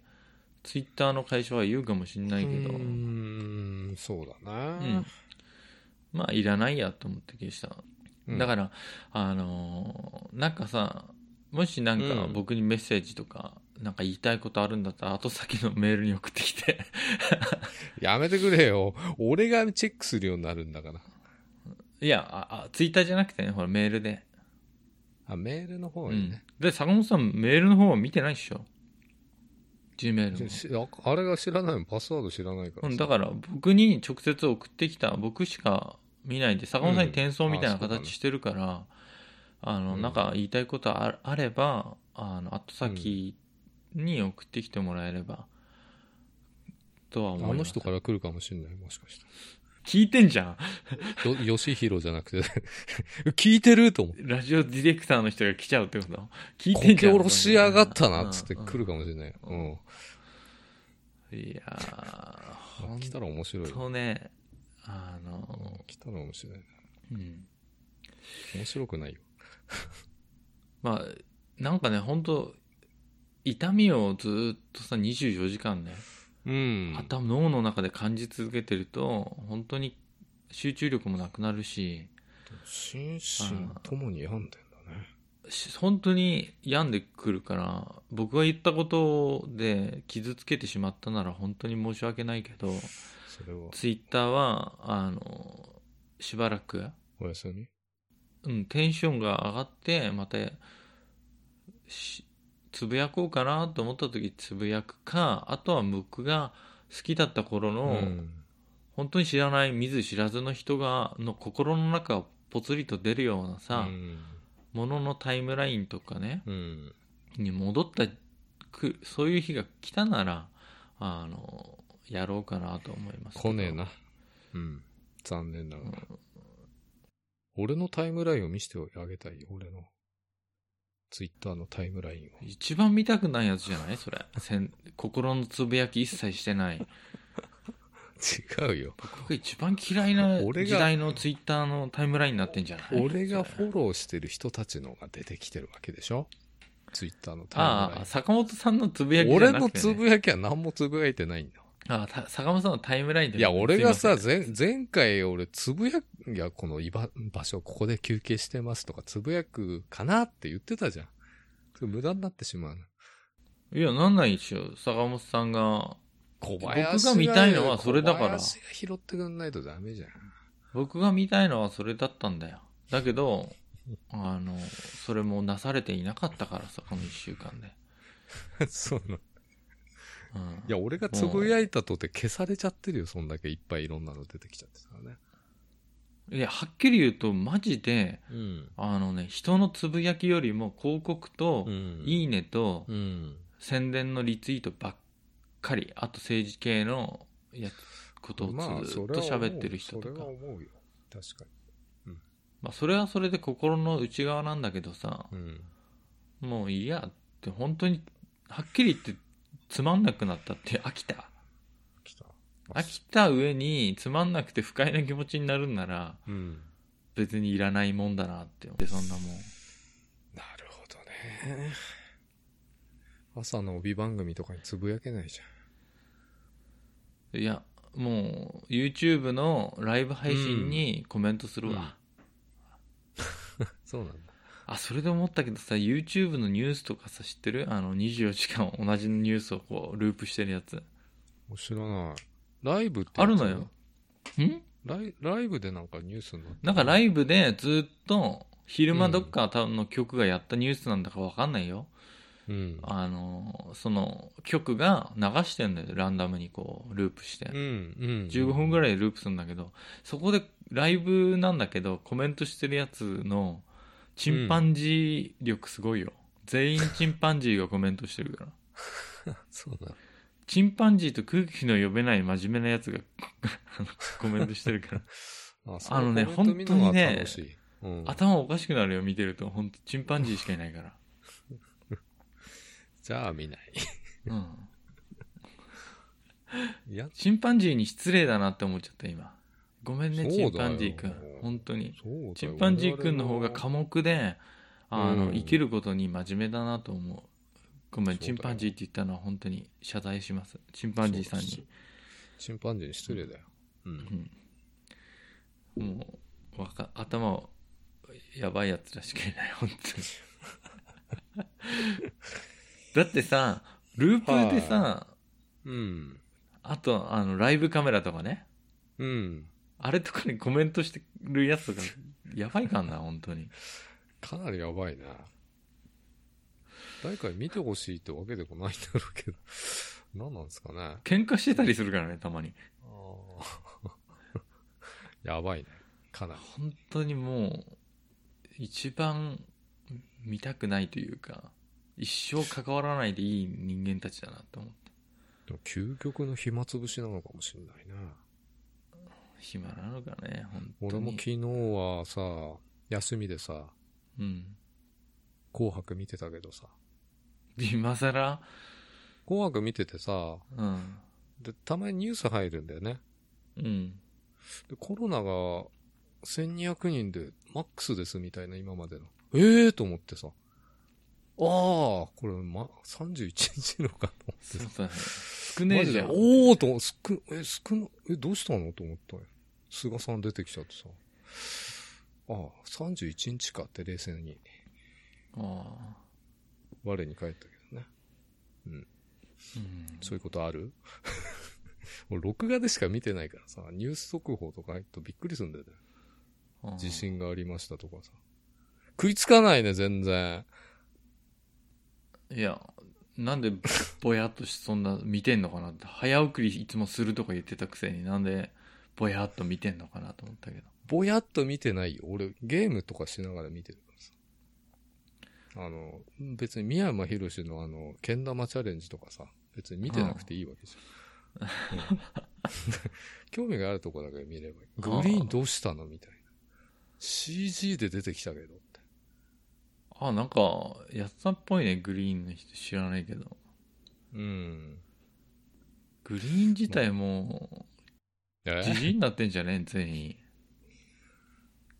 ツイッターの会社は言うかもしんないけど、うん。そうだな。うん。まあいらないやと思って消した、うんだからあのーなんかさもしなんかうん。僕にメッセージとか、なんか言いたいことあるんだったら後先のメールに送ってきて。やめてくれよ。俺がチェックするようになるんだから。いやああツイッターじゃなくてねほらメールで、あ、メールの方うん。にね。、で坂本さんメールの方は見てないっしょ。G メールのしああれが知らないもんパスワード知らないからだから僕に直接送ってきた僕しか見ないで、坂本さんに転送みたいな形してるから、あの、うんなんか言いたいことああれば、あの、後先に送ってきてもらえれば、とは思います。あの人から来るかもしれない、もしかして。聞いてんじゃん。よ、吉弘じゃなくて、聞いてると思って。ラジオディレクターの人が来ちゃうってこと？聞いこてんじゃん。け下ろしやがったな、つってうん来るかもしれない。ううんん。いやー、来たら面白いよ。とね、あうんの、来たら面白い。うん。面白くないよ。まあ、なんかね、本当痛みをずっとさ、24時間ね、うん。頭、脳の中で感じ続けてると、本当に集中力もなくなるし、心身ともに病んでんだね。し本当に病んでくるから、僕が言ったことで傷つけてしまったなら本当に申し訳ないけど、ツイッターは、あの、しばらく、おやすみ？うん、テンションが上がって、また、しつぶやこうかなと思った時つぶやくか、あとは僕が好きだった頃の、うん。本当に知らない見ず知らずの人が、の心の中をぽつりと出るようなさ、うん。もののタイムラインとかね、うん。に戻ったく、そういう日が来たなら、あの、やろうかなと思います。来ねえな。うん。残念ながら。うん俺のタイムラインを見せてあげたいよ、俺の。ツイッターのタイムラインを。一番見たくないやつじゃない？それ。せん心のつぶやき一切してない。違うよ。僕が一番嫌いな時代のツイッターのタイムラインになってんじゃない？俺がフォローしてる人たちのが出てきてるわけでしょ？ツイッターのタイムライああ、坂本さんのつぶやン。きじゃ俺なくて、ね。のつぶやきは何もつぶやいてないんだよ。ああた坂本さんのタイムラインで。いや、俺がさ、前、前回俺つぶやく、いや、この居場場所、ここで休憩してますとかつぶやくかなって言ってたじゃん。無駄になってしまういや、なんないでしょ。坂本さんが、小僕が見たいのはそれだから小林が拾ってくんないとダメじゃん。僕が見たいのはそれだったんだよ。だけど、あの、それもなされていなかったからさ、この一週間で。そうなの。うん、いや、俺がつぶやいたとて消されちゃってるよ、そんだけいっぱいいろんなの出てきちゃってたからね。いや、はっきり言うと、マジで、うん。あのね、人のつぶやきよりも広告と、うん。いいねと、うん。宣伝のリツイートばっかり、あと政治系のやつことをずっと喋ってる人とか。それは思うよ。確かまあ、それはそれで心の内側なんだけどさ。もういいやって、本当に、はっきり言って、つまんなくなったって飽きた？来た。飽きた上に、つまんなくて不快な気持ちになるんなら、うん。別にいらないもんだなって思って、そんなもん。なるほどね。朝の帯番組とかにつぶやけないじいや、もう、YouTube のライブ配信にコメントするわ。うんゃん。そうなんだ。あ、それで思ったけどさ、YouTube のニュースとかさ、知ってる？あの、24時間同じニュースをこう、ループしてるやつ。知らない。ライブってあるのよ。ん？ライライブでなんかニュースになってなんかライイブでずっと、昼間どっかの曲がやったニュースなんだかわかんないよ。ブ。うん。あの、その、曲が流してんだよ。ランダムにこう、ループして。うん。うん。15分ぐらい。らいループするんだけど、そこでライブなんだけど、コメントしてるやつの、チンパンジー力すごいよ。全員チンパンジーがコメントしてるから。そうだ。チンパンジーと空気の読めない真面目なやつが コメントしてるから。ああのね本当にねうん、頭おかしくなるよ、見てると。ほんと、チンパンジーしかいないから。じゃあ見ない。うん。いや、チンパンジーに失礼だなって思っちゃった、今。ごめんね、チンパンジーくん。本当に。チンパンジーくんの方が寡黙で、あの、うん生きることに真面目だなと思う。ごめん、チンパンジーって言ったのは本当に謝罪します。チンパンジーさんに。チンパンジーに失礼だよ。うん。うん。もう、わか、頭、やばいやつらしかいない、本当に。だってさ、ループでさ、うん。あと、あの、ライブカメラとかね、うん。あれとかにコメントしてるやつとか、やばいかんな、本当に。かなりやばいな。誰かに見てほしいってわけでもないんだろうけど。何なんですかね。喧嘩してたりするからね、たまに。あー やばいね。かなり。本当にもう一番見たくないというか一生関わらないでいい人間たちだなと思ってでも究極の暇つぶしなのかもしれないな。暇なのかね本当に俺も昨日はさ、休みでさ、うん紅白見てたけどさ、今更？紅白見ててさ、うんで、たまにニュース入るんだよね。うんで、コロナが1200人でマックスですみたいな今までの。ええー、と思ってさ。ああ、これ、ま、31日のかと思ってさ。そうだね少ねえじゃんおーと、すく、え、少な、え、どうしたの？と思ったよ。菅さん出てきちゃってさ。ああ、31日かって冷静にあ我に返ったけどね。あうんそういうことある？俺、録画でしか見てないからさ、ニュース速報とか入るとびっくりするんだよね。ああ地震がありましたとかさ。食いつかないね、全然。いやなんでぼやっとしそんな見てんのかなって早送りいつもするとか言ってたくせになんでぼやっと見てんのかなと思ったけどぼやっと見てないよ。俺、ゲームとかしながら見てるからさ。あの、別に宮山博士のあの、けん玉チャレンジとかさ、別に見てなくていいわけじゃん。うん 興味があるとこだけ見ればいい。グリーンどうしたのみたいな。CG で出てきたけど。あなんかやってたっぽいねグリーンの人知らないけど。うん。グリーン自体もえ？うじじいになってんじゃね？全員。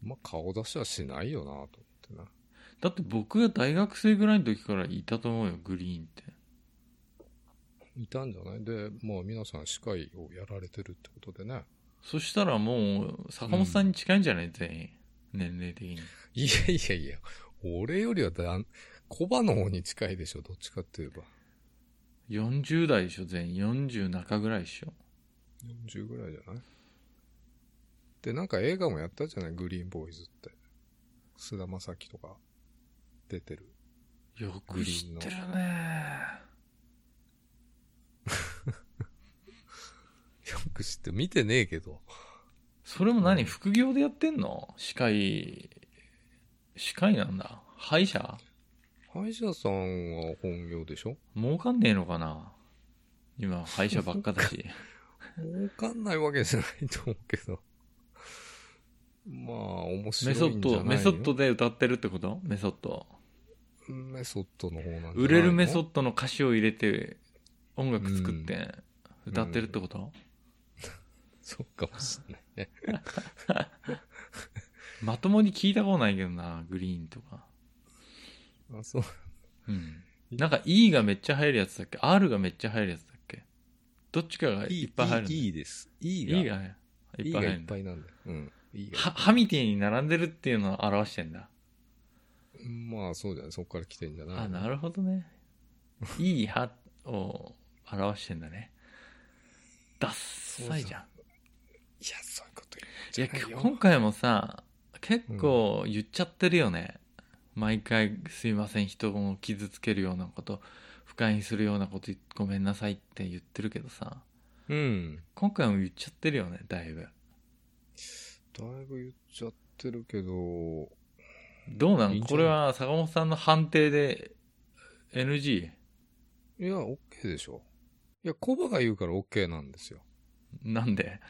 まあ、顔出しはしないよなと思ってな。だって僕が大学生ぐらいの時からいたと思うよグリーンって。いたんじゃない？で、まあ皆さん司会をやられてるってことでね。そしたらもう坂本さんに近いんじゃない、全員。年齢的に。いやいやいや、俺よりはだん、コバの方に近いでしょ、どっちかって言えば。40代でしょ全員。40中ぐらいでしょ。40ぐらいじゃない？で、なんか映画もやったじゃない？グリーンボーイズって。菅田将暉とか。出てる。よく知ってるね。よく知って、見てねえけど。それも何？副業でやってんの？歯科医歯科医なんだ。歯医者？歯医者さんは本業でしょ？儲かんねえのかな？今歯医者ばっかだし。わかんないわけじゃないと思うけど。まあ、面白メソッいんじゃないドメソッドで歌ってるってこと？メソッドメソッドの方なん売れるメソッドの歌詞を入れて音楽作っうん。て歌ってるってこと、そうかもしんないね。まともに聞いたことないけどなグリーンとかあ、そう。うんなんか E がめっちゃ入るやつだっけ ?R がめっちゃ入るやつだっけ？どっちかがいっぱい入るの？いいいいです。いい E が。がいっぱいいいがいっぱいなんだよ。うん。いいがはハミティに並んでるっていうのを表してんだまあ、そうじゃない。そこから来てんじゃないあなるほどねいい歯を表してんだねダッサいじゃんいや、そういうことい言やうんじゃないよ。今回もさ結構言っちゃってるよね、毎回すいません。人を傷つけるようなこと。不快にするようなこと。ごめんなさいって言ってるけどさ。うん。今回も言っちゃってるよねだいぶ。だいぶ言っちゃってるけど、どうなん？これは坂本さんの判定で NG いや、OK でしょ。いや、コバが言うから OK なんですよ。なんで？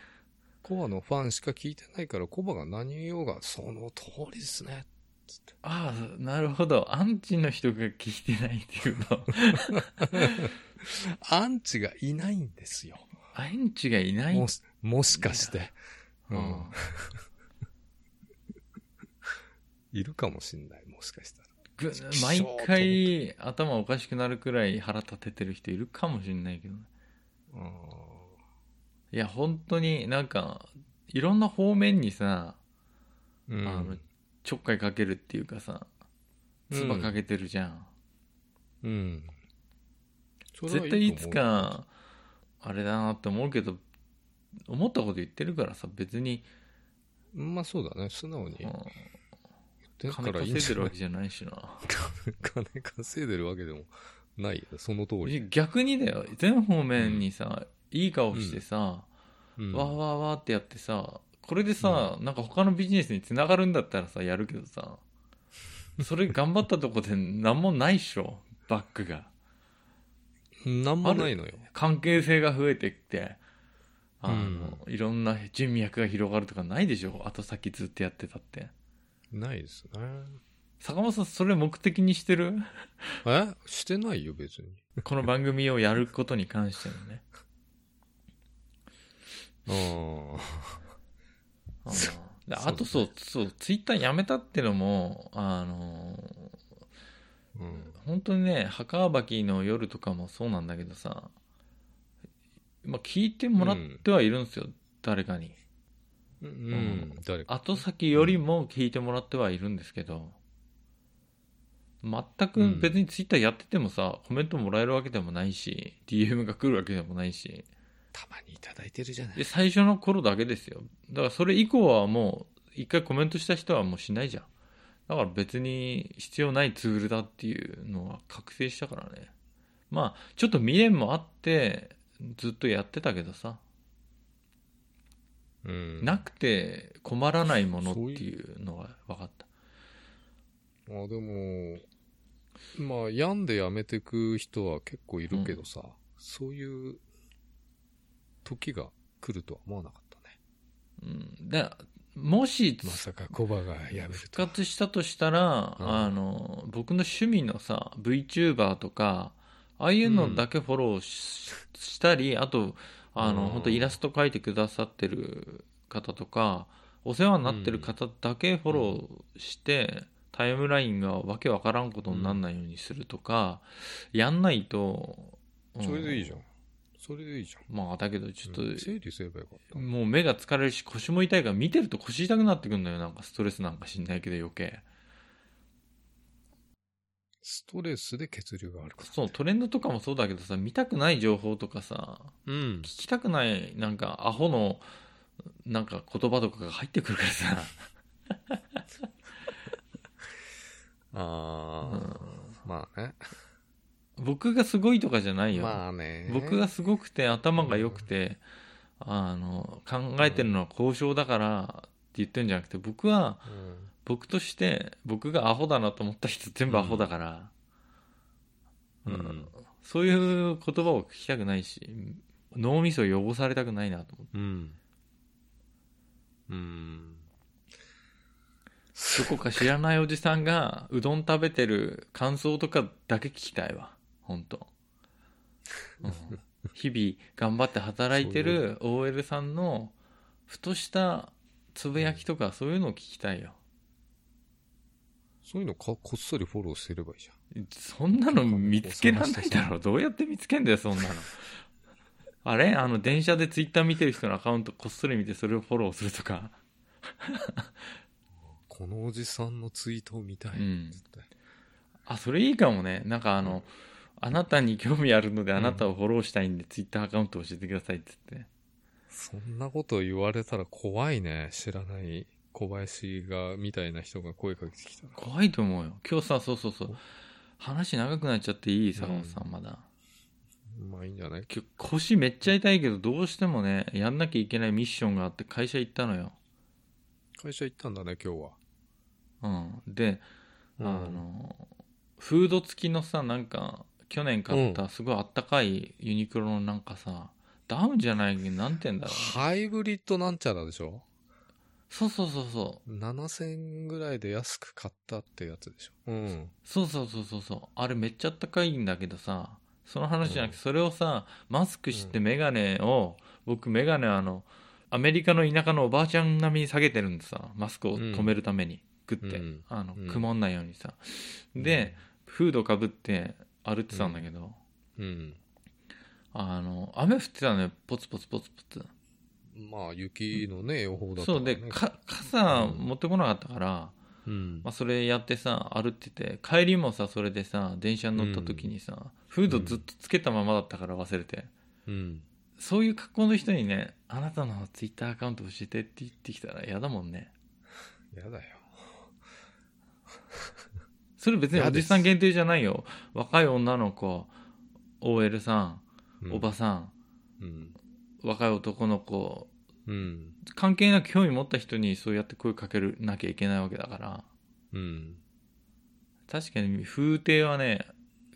コバのファンしか聞いてないから、コバが何言おうが、その通りですね。ああなるほどアンチの人が聞いてないっていうの アンチがいないんですよ。アンチがいないもし、もしかして。うんうん。いるかもしんない、もしかしたら。毎回頭おかしくなるくらい腹立ててる人いるかもしれないけどねあいや本当になんかいろんな方面にさ、ーうん。あのちょっかいかけるっていうかさ唾かけてるじゃん、うん。それはい絶対いつかあれだなって思うけど思ったこと言ってるからさ別に、まあそうだね、素直に。うん。金稼いでるわけじゃないしな。金稼いでるわけでもないその通り。逆にだよ。全方面にさ、いい顔してさ、うんわーわーわーってやってさこれでさ、なんか他のビジネスにつながるんだったらさ、やるけどさ、それ頑張ったとこで何もないっしょ、バックが。なんもないのよ。関係性が増えてきて、あの、いろんな人脈が広がるとかないでしょ後先ずっとやってたって。ないですね。坂本さん、それ目的にしてる？え？してないよ、別に。この番組をやることに関してのね。うであとそう、そう、ツイッターやめたってのも、あの、あ。うん。本当にね、墓場きの夜とかもそうなんだけどさ、まあ、聞いてもらってはいるんですよ、誰かに。うん。ん誰か。後先よりも聞いてもらってはいるんですけど、全く別にツイッターやっててもさ、コメントもらえるわけでもないし、DM が来るわけでもないし、たまにいただいてるじゃないで、。最初の頃だけですよ。だからそれ以降はもう、一回コメントした人はもうしないじゃん。だから別に必要ないツールだっていうのは覚醒したからね。まあ、ちょっと未練もあって、ずっとやってたけどさ、うん。なくて困らないものっていうのは分かった。あでも、まあ、病んでやめてく人は結構いるけどさ、そういう時が来るとは思わなかったね。うん。で、もし、まさかコバがやめる復。活したとしたら、うんあの、僕の趣味のさ、VTuber とか、ああいうのだけフォローし,、したり、あと、あの、うん本当イラスト描いてくださってる方とか、お世話になってる方だけフォローして、タイムラインがわけわからんことにならないようにするとか、やんないと、うんそれでいいじゃん。それでいいじゃん。まあ、だけどちょっと、うん整理すればよかった。もう目が疲れるし腰も痛いから見てると腰痛くなってくるんだよなんかストレスなんか知んないけど余計ストレスで血流があるから。そうトレンドとかもそうだけどさ見たくない情報とかさうん聞。きたくないなんかアホのなんか言葉とかが入ってくるからさ ああ、まあね。僕がすごいとかじゃないよ、まあね。僕がすごくて頭が良くて、あの考えてるのは交渉だからって言ってるんじゃなくて僕はうん、僕として僕がアホだなと思った人全部アホだから、うん。そういう言葉を聞きたくないし脳みそを汚されたくないなと思って。うん。うん。どこか知らないおじさんがうどん食べてる感想とかだけ聞きたいわ本当、うん、日々頑張って働いてる OL さんのふとしたつぶやきとかそういうのを聞きたいよ。そういうのかこっそりフォローすればいいじゃん。そんなの見つけられないだろ。どうやって見つけんだよそんなの。あれ？あの電車でツイッター見てる人のアカウントこっそり見てそれをフォローするとか。このおじさんのツイートを見たい。うん。絶対。あそれいいかもね。なんかあの、あなたに興味あるのであなたをフォローしたいんで、ツイッターアカウント教えてくださいって言って。そんなこと言われたら怖いね。知らない。小林が、みたいな人が声かけてきたら。怖いと思うよ。今日さそうそうそう。話長くなっちゃっていい？坂本さんまだ。まあいいんじゃない？今日腰めっちゃ痛いけどどうしてもねやんなきゃいけないミッションがあって会社行ったのよ。会社行ったんだね、今日は。うん。でうん。あのフード付きのさなんか去年買ったすごいあったかいユニクロのなんかさダウンじゃないけどなんて言うんだろうハイブリッドなんちゃらでしょ？そうそうそうそう ?7000 円ぐらいで安く買ったってやつでしょ。うん。そうそうそうそうそう。あれめっちゃあったかいんだけどさその話じゃなくてそれをさマスクしてメガネを僕メガネあのアメリカの田舎のおばあちゃん並みに下げてるんでさマスクを止めるために。グッて、うん。あのうん曇んないようにさ。で、フードかぶって歩いてたんだけど、うん。あの雨降ってたのよ。ポツポツポツポツ。まあ、雪のね、予報だと、そうでか傘持ってこなかったから、うん。まあ、それやってさ歩ってて帰りもさそれでさ電車に乗った時にさ、フードずっとつけたままだったから忘れて、うん。そういう格好の人にねあなたのツイッターアカウント教えてって言ってきたら嫌だもんね。やだよ。それ別におじさん限定じゃないよ若い女の子 OL さんうんおばさん、うん。若い男の子うん。関係なく興味持った人にそうやって声かけるなきゃいけないわけだからうん。確かに風景はね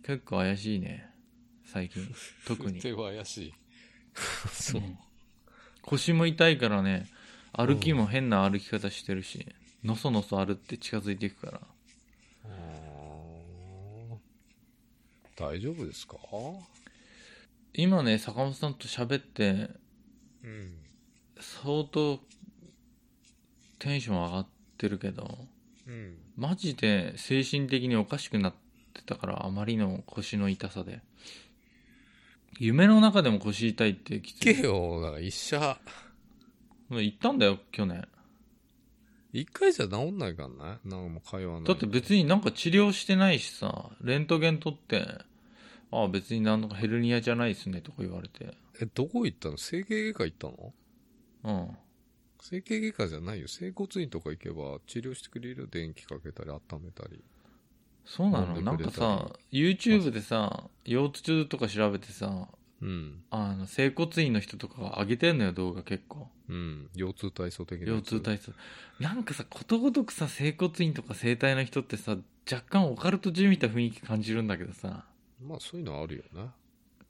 結構怪しいね最近特に手は怪しい。そうう。ん腰も痛いからね歩きも変な歩き方してるしのそのそ歩って近づいていくから大丈夫ですか？今ね坂本さんと喋ってうん。相当テンション上がってるけどうん。マジで精神的におかしくなってたからあまりの腰の痛さで。夢の中でも腰痛いってきついけよ、だから医者、もう行ったんだよ去年一回じゃ治んないからね。なんかもう会話ない。だって別になんか治療してないしさレントゲン取ってああ別になんかヘルニアじゃないですねとか言われてえ、どこ行ったの？整形外科行ったの？うん整形外科じゃないよ。整骨院とか行けば治療してくれるよ。電気かけたり温めたり。そうなの？なんかさ YouTube でさ腰痛とか調べてさうん。あの整骨院の人とかが上げてんのよ動画結構うん。腰痛体操的な。腰痛体操なんかさことごとくさ整骨院とか整体の人ってさ若干オカルトじみた雰囲気感じるんだけどさまあそういうのあるよね。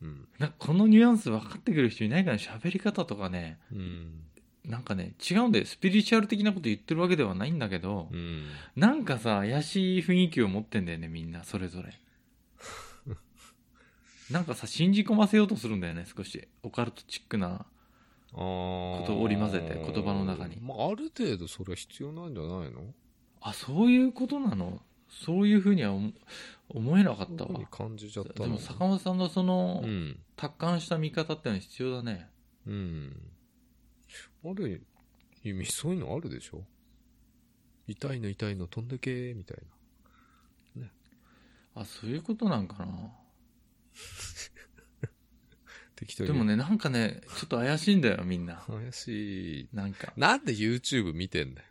うん。なんかこのニュアンス分かってくる人いないかな喋り方とかねうん。なんかね違うんだよスピリチュアル的なこと言ってるわけではないんだけど、うん。なんかさ怪しい雰囲気を持ってんだよねみんなそれぞれなんかさ信じ込ませようとするんだよね少し。オカルトチックな。ことを織り交ぜて言葉の中に。まあある程度それは必要なんじゃないの？あそういうことなの？そういうふうには思思えなかったわ。感じちゃったの？でも坂本さんのその、うん。達観した見方ってのは必要だね。うん。ある意味そういうのあるでしょ？痛いの痛いの飛んでけみたいあそういうことなんかなな。適当に。でもねなんかねちょっと怪しいんだよみんな怪しい。なんかなんで YouTube 見てんだよ。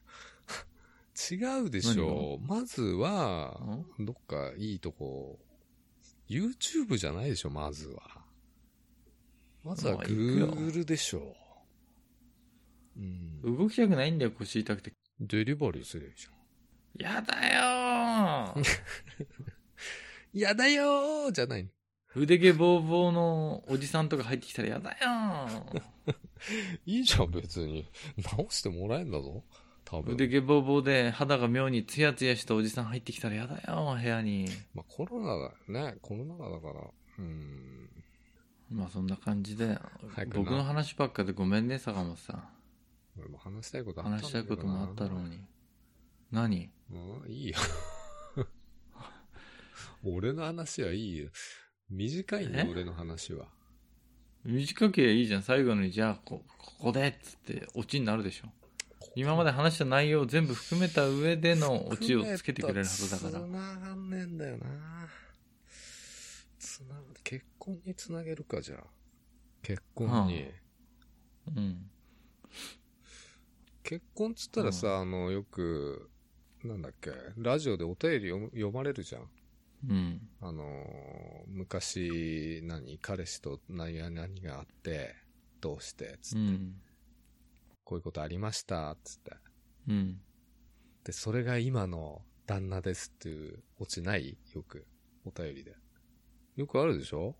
違うでしょ。まずは、どっかいいとこ、YouTube じゃないでしょ、まずは。まずは Google でしょ。うん。動きたくないんだよ腰痛くてデリバリーすればいいじゃん。やだよー やだよーじゃないの。腕毛ボーボーのおじさんとか入ってきたらやだよー いいじゃん、別に。直してもらえんだぞ。多分。腕毛ボーボーで肌が妙にツヤツヤしたおじさん入ってきたらやだよー部屋にまあコロナだね。コロナ禍だから。うん。まあそんな感じで僕の話ばっかでごめんね坂本さん俺も話したいことあった話したいこともあったろうに何？もういいよ。俺の話はいいよ。短いねえ、俺の話は。短ければいいじゃん最後にじゃあこここでっつってオチになるでしょ今まで話した内容を全部含めた上でのオチをつけてくれるはずだから繋がんねえんだよな。つな結婚につなげるか、じゃあ。結婚に。はうん結婚っつったらさ、あの、よく、なんだっけ、ラジオでお便り読まれるじゃん。うん。あのー、昔、何、彼氏と何や何があって、どうして、つって、うん。こういうことありました、つって。うん。で、それが今の旦那ですっていうオチない？よく、お便りで。よくあるでしょ？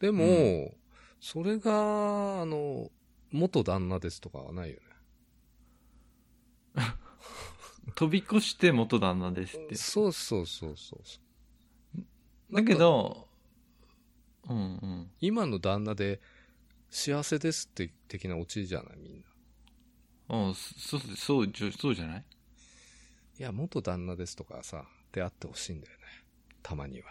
でも、うそれが、あの、元旦那ですとかはないよ 飛び越して元旦那ですっね。てそうそうそうそうそう。だけどうんうん今の旦那で幸せですって的なオチじゃないみんな。うんそそうそうじゃそうじゃない？いや、元旦那ですとかさ、出会ってほしいんだよね。たまには。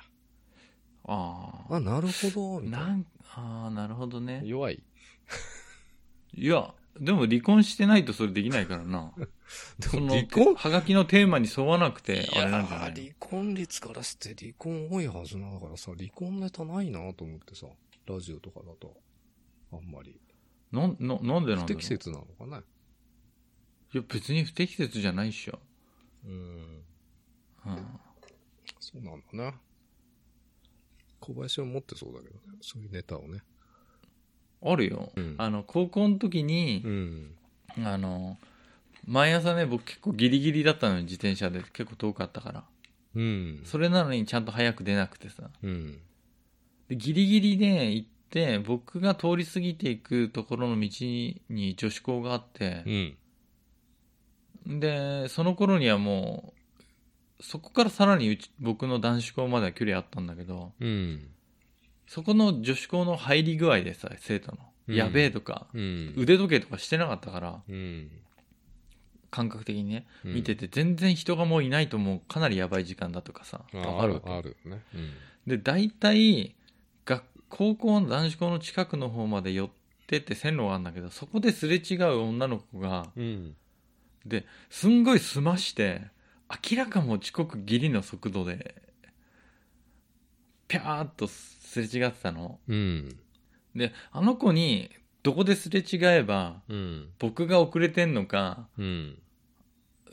あああ、なるほど、みたいな。なんああなるほどね弱い。いやでも離婚してないとそれできないからな でも離婚？はがきのテーマに沿わなくてあれなんじゃない離婚率からして離婚多いはずなだからさ、離婚ネタないなと思ってさ、ラジオとかだと。あんまり。のなんななんでなんだろう？不適切なのかないや別に不適切じゃないっしょ、うん。うん、そうなんだね。小林は持ってそうだけどね。そういうネタをね。あるよ、うんあの高校の時に、うん。あの毎朝ね僕結構ギリギリだったのよ自転車で結構遠かったからうん。それなのにちゃんと早く出なくてさうん。でギリギリで行って僕が通り過ぎていくところの道に女子校があってう、ん。でその頃にはもうそこからさらにうち僕の男子校までは距離あったんだけどうん。そこの女子校の入り具合でさ生徒の、うんやべえとかうん。腕時計とかしてなかったからうん。感覚的にねうん見てて全然人がもういないともうかなりやばい時間だとかさあるわけあるね。うん。で大体学高校の男子校の近くの方まで寄ってって線路があるんだけどそこですれ違う女の子がうん。ですんごい済まして明らかもう遅刻ギリの速度でピャーっとすれ違ってたのうん。であの子にどこですれ違えばうん。僕が遅れてんのかうん。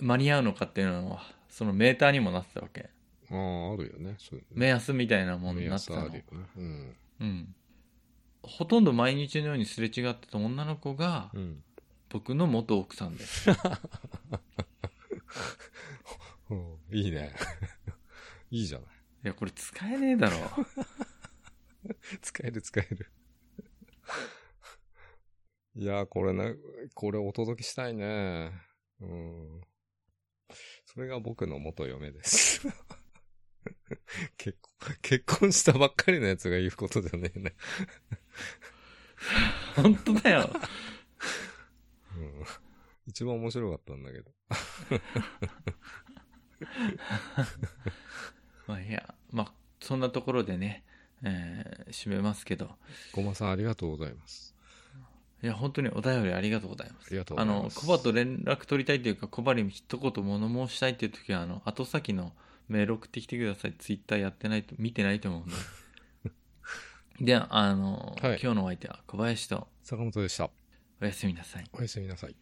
間に合うのかっていうのはそのメーターにもなってたわけああ、あるよね。そういうの目安みたいなもの目になってたの安あるよね。うん。うんほとんど毎日のようにすれ違ってた女の子がうん。僕の元奥さんですうん いいね。いいじゃない。いやこれ使えねえだろ 使える使える。いや、これね、これお届けしたいね。うん。それが僕の元嫁です。結婚、結婚したばっかりのやつが言うことじゃねえね。本当だようん。一番面白かったんだけど。まあいやまあそんなところでね、えー締めますけどごまさんありがとうございます。いや本当にお便りありがとうございますありがとうごあのざいます。コバと連絡取りたいというかコバに一言物申したいっていう時はあの後先のメール送ってきてくださいツイッターやってないと見てないと思うんで であの、はい今日のお相手は小林と坂本でした。おやすみなさいおやすみなさい。